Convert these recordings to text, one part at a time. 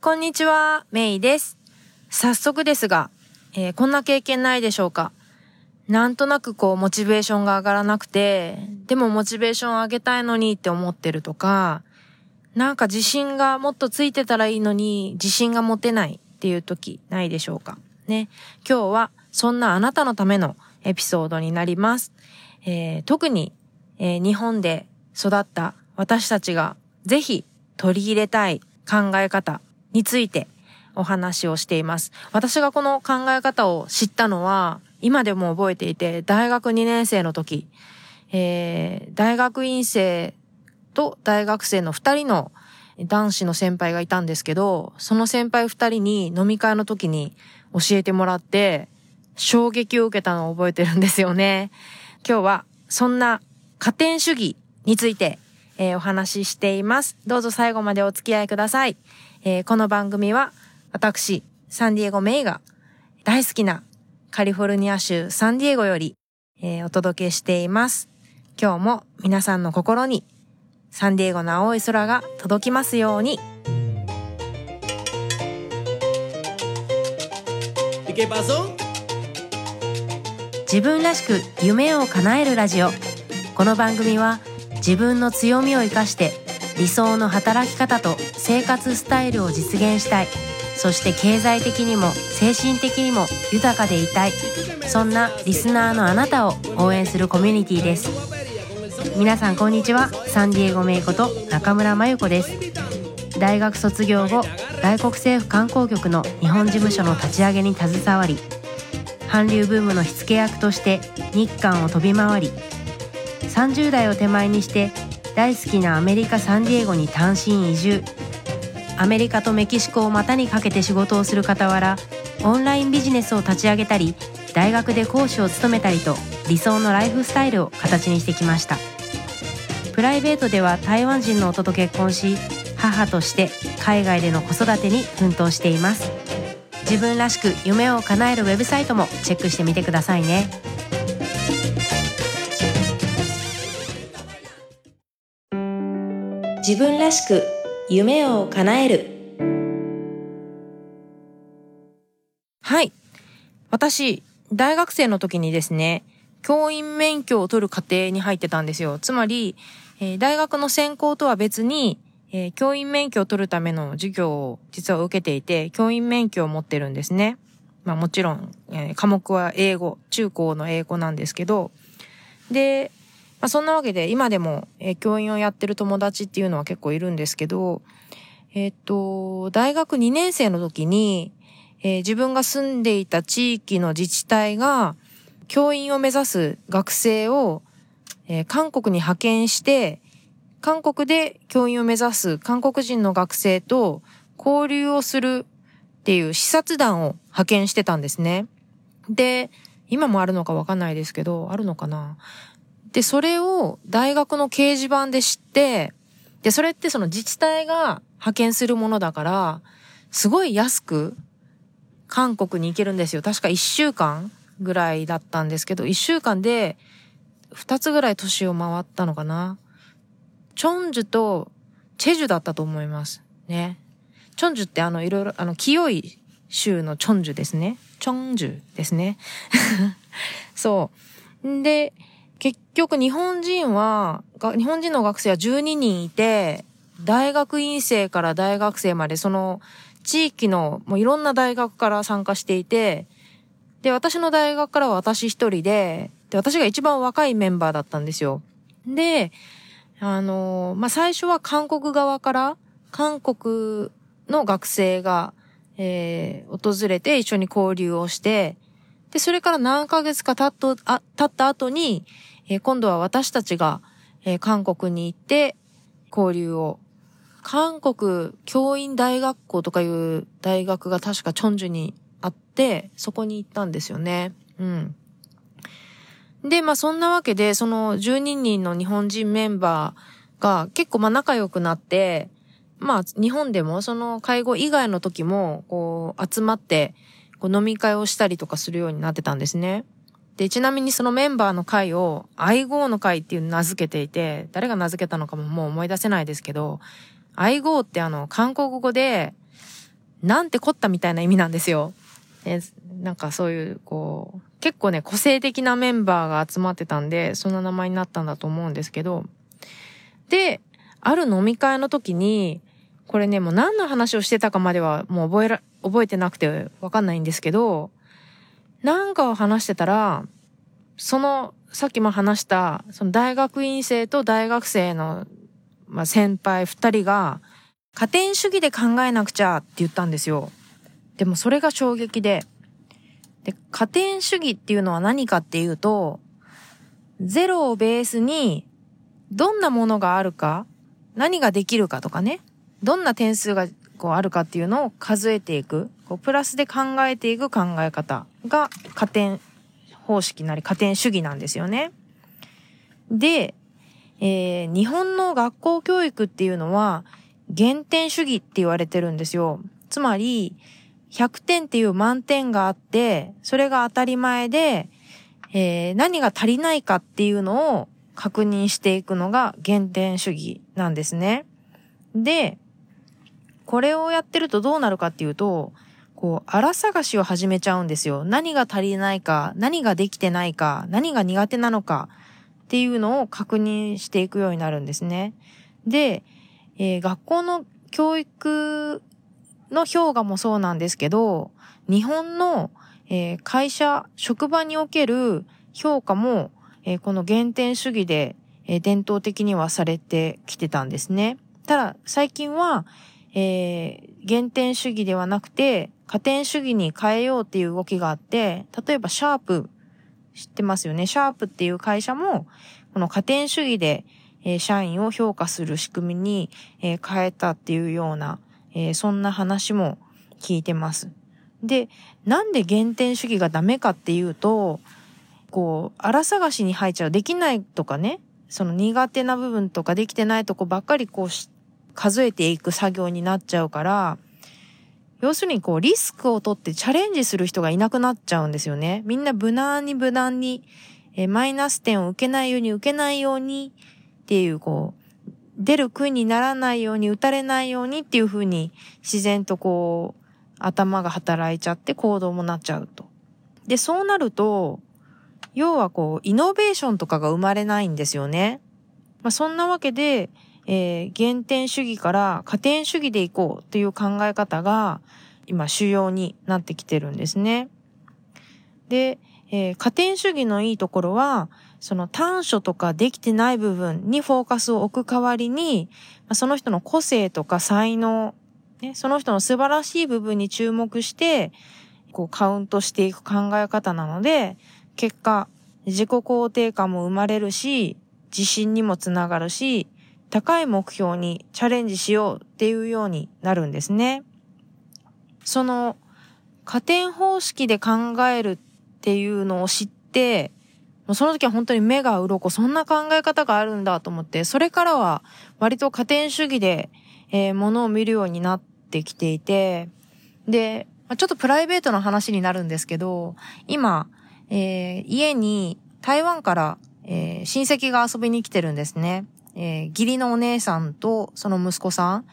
こんにちは、メイです。早速ですが、えーこんな経験ないでしょうか？なんとなくこう、モチベーションが上がらなくて、でもモチベーション上げたいのにって思ってるとか、なんか自信がもっとついてたらいいのに、自信が持てないっていう時ないでしょうか？ね。今日は、そんなあなたのためのエピソードになります。えー特に、えー日本で育った私たちがぜひ取り入れたい考え方についてお話をしています。私がこの考え方を知ったのは今でも覚えていて大学2年生の時、えー大学院生と大学生の2人の男子の先輩がいたんですけど、その先輩2人に飲み会の時に教えてもらって衝撃を受けたのを覚えてるんですよね。今日はそんな加点主義について、えーお話ししています。どうぞ最後までお付き合いください。えーこの番組は私、サンディエゴメイが大好きなカリフォルニア州サンディエゴより、えーお届けしています。今日も皆さんの心にサンディエゴの青い空が届きますように。自分らしく夢を叶えるラジオこの番組は自分の強みを生かして理想の働き方と生活スタイルを実現したい。そして経済的にも精神的にも豊かでいたい。そんなリスナーのあなたを応援するコミュニティです。皆さんこんにちは。サンディエゴメイこと中村真由子です。大学卒業後外国政府観光局の日本事務所の立ち上げに携わり韓流ブームの火付け役として日韓を飛び回り30代を手前にして大好きなアメリカ・サンディエゴに単身移住。アメリカとメキシコを股にかけて仕事をする傍らオンラインビジネスを立ち上げたり大学で講師を務めたりと理想のライフスタイルを形にしてきました。プライベートでは台湾人の夫と結婚し母として海外での子育てに奮闘しています。自分らしく夢を叶えるウェブサイトもチェックしてみてくださいね。自分らしく夢を叶える。はい。私大学生の時にですね教員免許を取る過程に入ってたんですよ。つまり、えー大学の専攻とは別にえー教員免許を取るための授業を実は受けていて、教員免許を持ってるんですね。まあもちろん、えー科目は英語、中高の英語なんですけど、で、まあそんなわけで今でも、えー教員をやってる友達っていうのは結構いるんですけど、えーっと、大学2年生の時に、えー自分が住んでいた地域の自治体が、教員を目指す学生を、えー韓国に派遣して、韓国で教員を目指す韓国人の学生と交流をするっていう視察団を派遣してたんですね。で、今もあるのかわかんないですけど、あるのかな？で、それを大学の掲示板で知って、で、それってその自治体が派遣するものだから、すごい安く韓国に行けるんですよ。確か1週間ぐらいだったんですけど、1週間で2つぐらい都市を回ったのかな。チョンジュとチェジュだったと思います。ね。チョンジュってあの、いろいろ、あの、清い州のチョンジュですね。チョンジュですね。そう。んで、結局日本人は、日本人の学生は12人いて、大学院生から大学生まで、その、地域の、もういろんな大学から参加していて、で、私の大学からは私一人で、で、私が一番若いメンバーだったんですよ。で、あの、まあ、最初は韓国側から、韓国の学生が、えー訪れて一緒に交流をして、で、それから何ヶ月か経っと、あ、経った後に、えー今度は私たちが、えー韓国に行って、交流を。韓国教員大学校とかいう大学が確かチョンジュにあって、そこに行ったんですよね。うん。で、まあそんなわけで、その12人の日本人メンバーが結構まあ仲良くなって、まあ日本でもその介護以外の時も、こう集まって、こう飲み会をしたりとかするようになってたんですね。で、ちなみにそのメンバーの会を、愛号の会っていう名付けていて、誰が名付けたのかももう思い出せないですけど、愛号ってあの、韓国語で、なんて凝ったみたいな意味なんですよ。でなんかそういう、こう、結構ね、個性的なメンバーが集まってたんで、そんな名前になったんだと思うんですけど、で、ある飲み会の時に、これね、もう何の話をしてたかまではもう覚えら、覚えてなくてわかんないんですけど、なんかを話してたら、その、さっきも話した、その大学院生と大学生の、まあ、先輩二人が、加点主義で考えなくちゃって言ったんですよ。でもそれが衝撃で、で、加点主義っていうのは何かっていうと、ゼロをベースに、どんなものがあるか、何ができるかとかね、どんな点数がこうあるかっていうのを数えていく、こうプラスで考えていく考え方が加点方式なり加点主義なんですよね。で、えー、日本の学校教育っていうのは減点主義って言われてるんですよ。つまり、100点っていう満点があって、それが当たり前で、えー、何が足りないかっていうのを確認していくのが減点主義なんですね。で、これをやってるとどうなるかっていうと、こう、荒探しを始めちゃうんですよ。何が足りないか、何ができてないか、何が苦手なのかっていうのを確認していくようになるんですね。で、えー、学校の教育の評価もそうなんですけど、日本の、えー、会社、職場における評価も、えー、この減点主義で、えー、伝統的にはされてきてたんですね。ただ、最近は、えー、減点主義ではなくて、加点主義に変えようっていう動きがあって、例えばシャープ、知ってますよね？シャープっていう会社も、この加点主義で、えー、社員を評価する仕組みに、えー、変えたっていうような、えー、そんな話も聞いてます。で、なんで減点主義がダメかっていうと、こう、荒探しに入っちゃう。できないとかね、その苦手な部分とかできてないとこばっかりこう数えていく作業になっちゃうから、要するにこうリスクを取ってチャレンジする人がいなくなっちゃうんですよね。みんな無難に無難に、えマイナス点を受けないように受けないようにっていうこう、出る杭にならないように、打たれないようにっていう風に自然とこう、頭が働いちゃって行動もなっちゃうと。で、そうなると、要はこう、イノベーションとかが生まれないんですよね。まあ、そんなわけで、えー、原点主義から加点主義でいこうという考え方が、今主要になってきてるんですね。で、えー、加点主義のいいところは、その短所とかできてない部分にフォーカスを置く代わりに、その人の個性とか才能、ね、その人の素晴らしい部分に注目して、こうカウントしていく考え方なので、結果、自己肯定感も生まれるし、自信にもつながるし、高い目標にチャレンジしようっていうようになるんですね。その、加点方式で考えるっていうのを知って、もうその時は本当に目が鱗、そんな考え方があるんだと思って、それからは割と加点主義で、えー、ものを見るようになってきていて、で、ちょっとプライベートな話になるんですけど、今、えー、家に台湾から、えー、親戚が遊びに来てるんですね。えー、義理のお姉さんとその息子さん。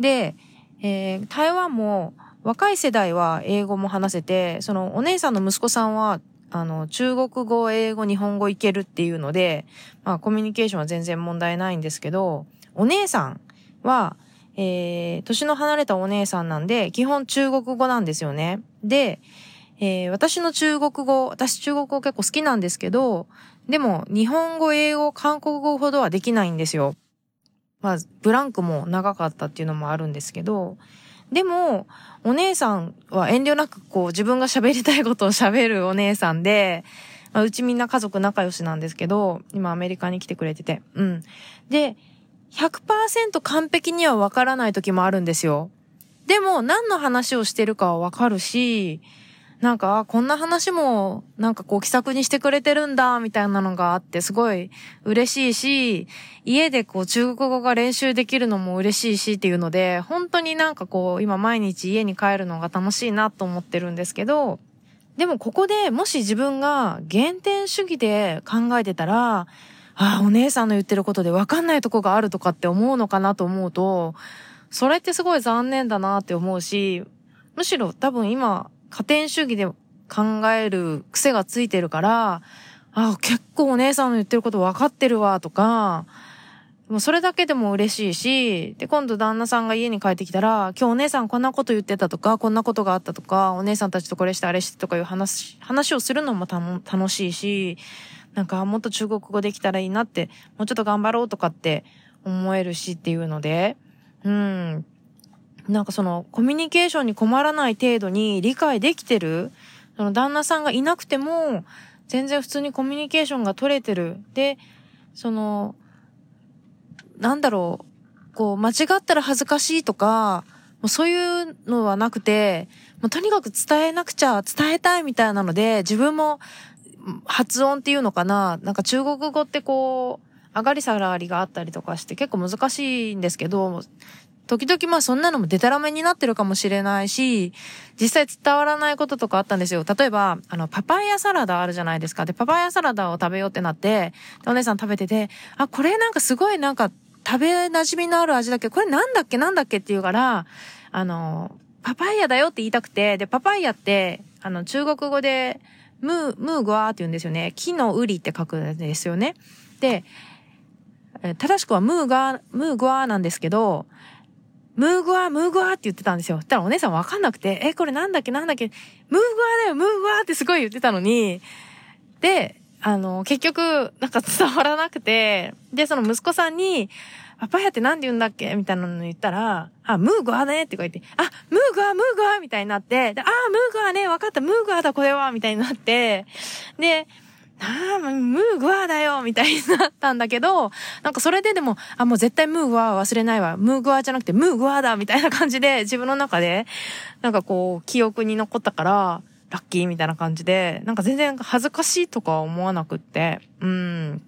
で、えー、台湾も若い世代は英語も話せて、そのお姉さんの息子さんはあの、中国語、英語、日本語いけるっていうので、まあ、コミュニケーションは全然問題ないんですけど、お姉さんは、えー、年の離れたお姉さんなんで、基本中国語なんですよね。で、えー、私の中国語、私中国語結構好きなんですけど、でも、日本語、英語、韓国語ほどはできないんですよ。まあ、ブランクも長かったっていうのもあるんですけど、でも、お姉さんは遠慮なくこう自分が喋りたいことを喋るお姉さんで、まあ、うちみんな家族仲良しなんですけど、今アメリカに来てくれてて。うん。で、100%完璧にはわからない時もあるんですよ。でも、何の話をしてるかはわかるし、なんか、こんな話も、なんかこう気さくにしてくれてるんだ、みたいなのがあって、すごい嬉しいし、家でこう中国語が練習できるのも嬉しいしっていうので、本当になんかこう、今毎日家に帰るのが楽しいなと思ってるんですけど、でもここでもし自分が原点主義で考えてたら、ああ、お姉さんの言ってることで分かんないとこがあるとかって思うのかなと思うと、それってすごい残念だなって思うし、むしろ多分今、加点主義で考える癖がついてるから、あ、結構お姉さんの言ってること分かってるわ、とか、もうそれだけでも嬉しいし、で、今度旦那さんが家に帰ってきたら、今日お姉さんこんなこと言ってたとか、こんなことがあったとか、お姉さんたちとこれしてあれしてとかいう話、話をするのも楽しいし、なんかもっと中国語できたらいいなって、もうちょっと頑張ろうとかって思えるしっていうので、うん。なんかそのコミュニケーションに困らない程度に理解できてる、その旦那さんがいなくても、全然普通にコミュニケーションが取れてる。で、その、なんだろう、こう、間違ったら恥ずかしいとか、もうそういうのはなくて、もうとにかく伝えなくちゃ、伝えたいみたいなので、自分も発音っていうのかな、なんか中国語ってこう、上がり下がりがあったりとかして結構難しいんですけど、時々まあそんなのもデタラメになってるかもしれないし、実際伝わらないこととかあったんですよ。例えば、あの、パパイヤサラダあるじゃないですか。で、パパイヤサラダを食べようってなって、お姉さん食べてて、あ、これなんかすごいなんか食べ馴染みのある味だけ？ど、これなんだっけ？なんだっけって言うから、あの、パパイヤだよって言いたくて、で、パパイヤって、あの、中国語で、ムー、ムーグワーって言うんですよね。木のウリって書くんですよね。で、正しくはムーガー、ムーグワーなんですけど、ムーグワー、ムーグワーって言ってたんですよ。たらお姉さんわかんなくて、え、これなんだっけなんだっけ。ムーグワーだよ、ムーグワーってすごい言ってたのに、で、あの、結局、なんか伝わらなくて、で、その息子さんに、パパヤって何て言うんだっけ？みたいなの言ったら、あ、ムーグアねって言って、あ、ムーグア、ムーグアみたいになって、で、あ、ムーグアね、わかった、ムーグアだ、これはみたいになって、で、ああ、ムーグワーだよみたいになったんだけど、なんかそれででも、あ、もう絶対ムーグワー忘れないわ。ムーグワーじゃなくてムーグワーだみたいな感じで自分の中で、なんかこう、記憶に残ったから、ラッキーみたいな感じで、なんか全然恥ずかしいとか思わなくって、うん。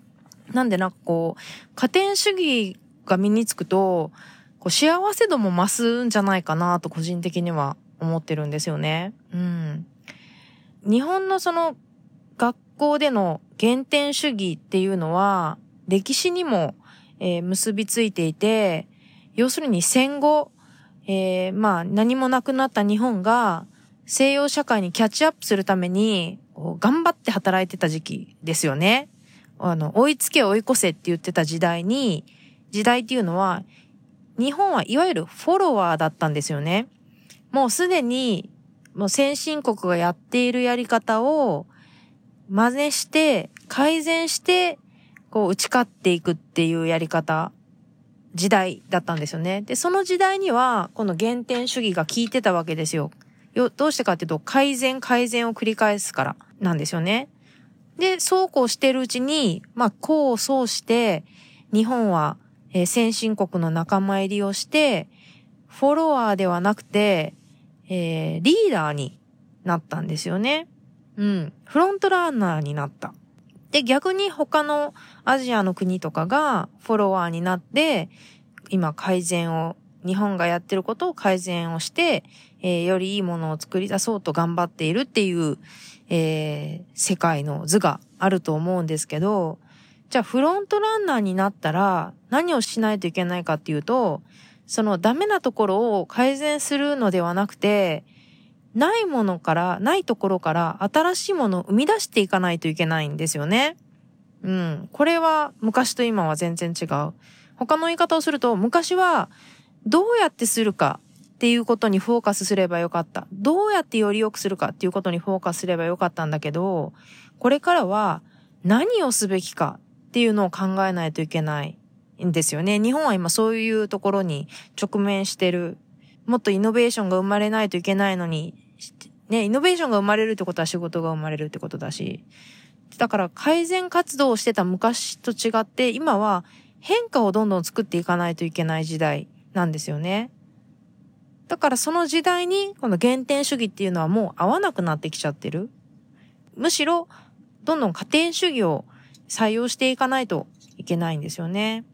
なんでなんかこう、加点主義が身につくと、こう幸せ度も増すんじゃないかなと個人的には思ってるんですよね。うん。日本のその学校での原点主義っていうのは歴史にも、えー、結びついていて、要するに戦後、えー、まあ何もなくなった日本が西洋社会にキャッチアップするために、頑張って働いてた時期ですよね。あの、追いつけ追い越せって言ってた時代に、時代っていうのは、日本はいわゆるフォロワーだったんですよね。もうすでに、もう先進国がやっているやり方を真似して、改善して、こう打ち勝っていくっていうやり方、時代だったんですよね。で、その時代には、この原点主義が効いてたわけですよ。よ、どうしてかっていうと、改善改善を繰り返すからなんですよね。で、そうこうしてるうちに、まあ、こうそうして、日本は、えー、先進国の仲間入りをして、フォロワーではなくて、えー、リーダーになったんですよね。うん。フロントランナーになった。で、逆に他のアジアの国とかがフォロワーになって、今改善を日本がやってることを改善をして、えー、よりいいものを作り出そうと頑張っているっていう、えー、世界の図があると思うんですけど、じゃあフロントランナーになったら何をしないといけないかっていうと、そのダメなところを改善するのではなくて、ないものから、ないところから新しいものを生み出していかないといけないんですよね。うん。これは昔と今は全然違う。他の言い方をすると、昔はどうやってするかっていうことにフォーカスすればよかった。どうやってより良くするかっていうことにフォーカスすればよかったんだけど、これからは何をすべきかっていうのを考えないといけないんですよね。日本は今そういうところに直面してる。もっとイノベーションが生まれないといけないのに、ね、イノベーションが生まれるってことは仕事が生まれるってことだし。だから改善活動をしてた昔と違って、今は変化をどんどん作っていかないといけない時代なんですよね。だからその時代にこの原点主義っていうのはもう合わなくなってきちゃってる。むしろ、どんどん加点主義を採用していかないといけないんですよね。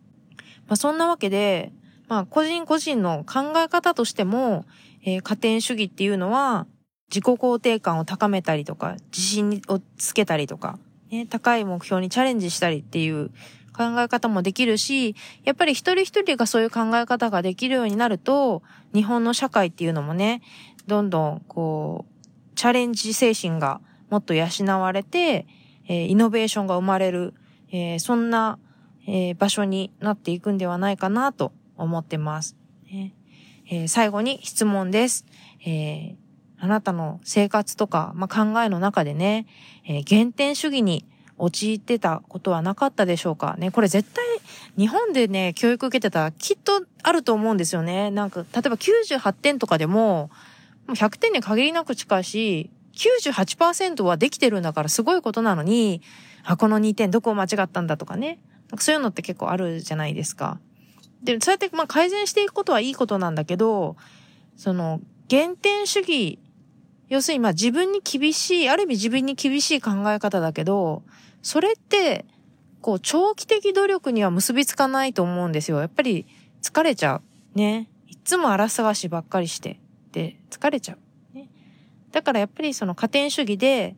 まあそんなわけで、まあ個人個人の考え方としても、えー、加点主義っていうのは自己肯定感を高めたりとか、自信をつけたりとか、ね、高い目標にチャレンジしたりっていう考え方もできるし、やっぱり一人一人がそういう考え方ができるようになると、日本の社会っていうのもね、どんどんこう、チャレンジ精神がもっと養われて、えー、イノベーションが生まれる、えー、そんな、えー、場所になっていくんではないかなと思ってます。ねえー、最後に質問です。え、あなたの生活とか、まあ、考えの中でね、えー、原点主義に陥ってたことはなかったでしょうか？ね。これ絶対日本でね、教育受けてたらきっとあると思うんですよね。なんか、例えば98点とかでも、もう100点に限りなく近いし、98%はできてるんだからすごいことなのに、あ、この2点どこを間違ったんだとかね。なんかそういうのって結構あるじゃないですか。で、そうやってまあ改善していくことはいいことなんだけど、その、原点主義、要するにまあ自分に厳しい、ある意味自分に厳しい考え方だけど、それって、こう、長期的努力には結びつかないと思うんですよ。やっぱり疲れちゃう。ね。いつも荒探しばっかりして。で、疲れちゃう。ね。だからやっぱりその加点主義で、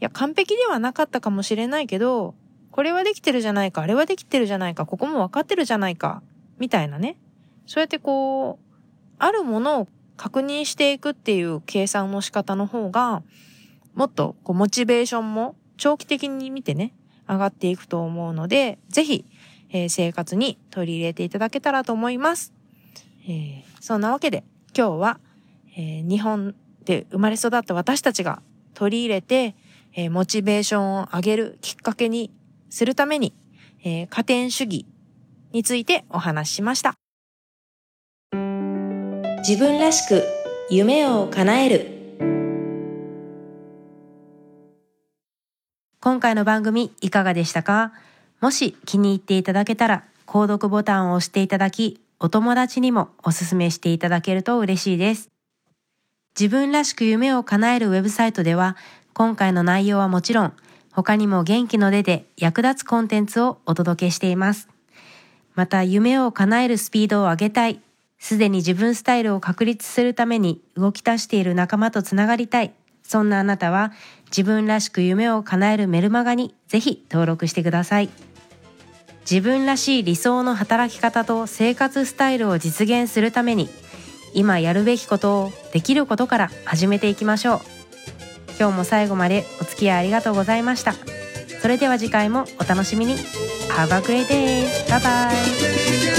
いや、完璧ではなかったかもしれないけど、これはできてるじゃないか、あれはできてるじゃないか、ここも分かってるじゃないか、みたいなね。そうやってこう、あるものを確認していくっていう計算の仕方の方が、もっとこうモチベーションも長期的に見てね、上がっていくと思うので、ぜひ、えー、生活に取り入れていただけたらと思います。えー、そんなわけで、今日は、えー、日本で生まれ育った私たちが取り入れて、えー、モチベーションを上げるきっかけにするために、えー、加点主義についてお話ししました。自分らしく夢を叶える今回の番組いかがでしたか？もし気に入っていただけたら、購読ボタンを押していただき、お友達にもおすすめしていただけると嬉しいです。自分らしく夢を叶えるウェブサイトでは、今回の内容はもちろん、他にも元気の出て役立つコンテンツをお届けしています。また、夢を叶えるスピードを上げたい、すでに自分スタイルを確立するために動き出している仲間とつながりたい、そんなあなたは自分らしく夢を叶えるメルマガにぜひ登録してください。自分らしい理想の働き方と生活スタイルを実現するために今やるべきことをできることから始めていきましょう。今日も最後までお付き合いありがとうございました。それでは次回もお楽しみに。Have a great day! Bye bye!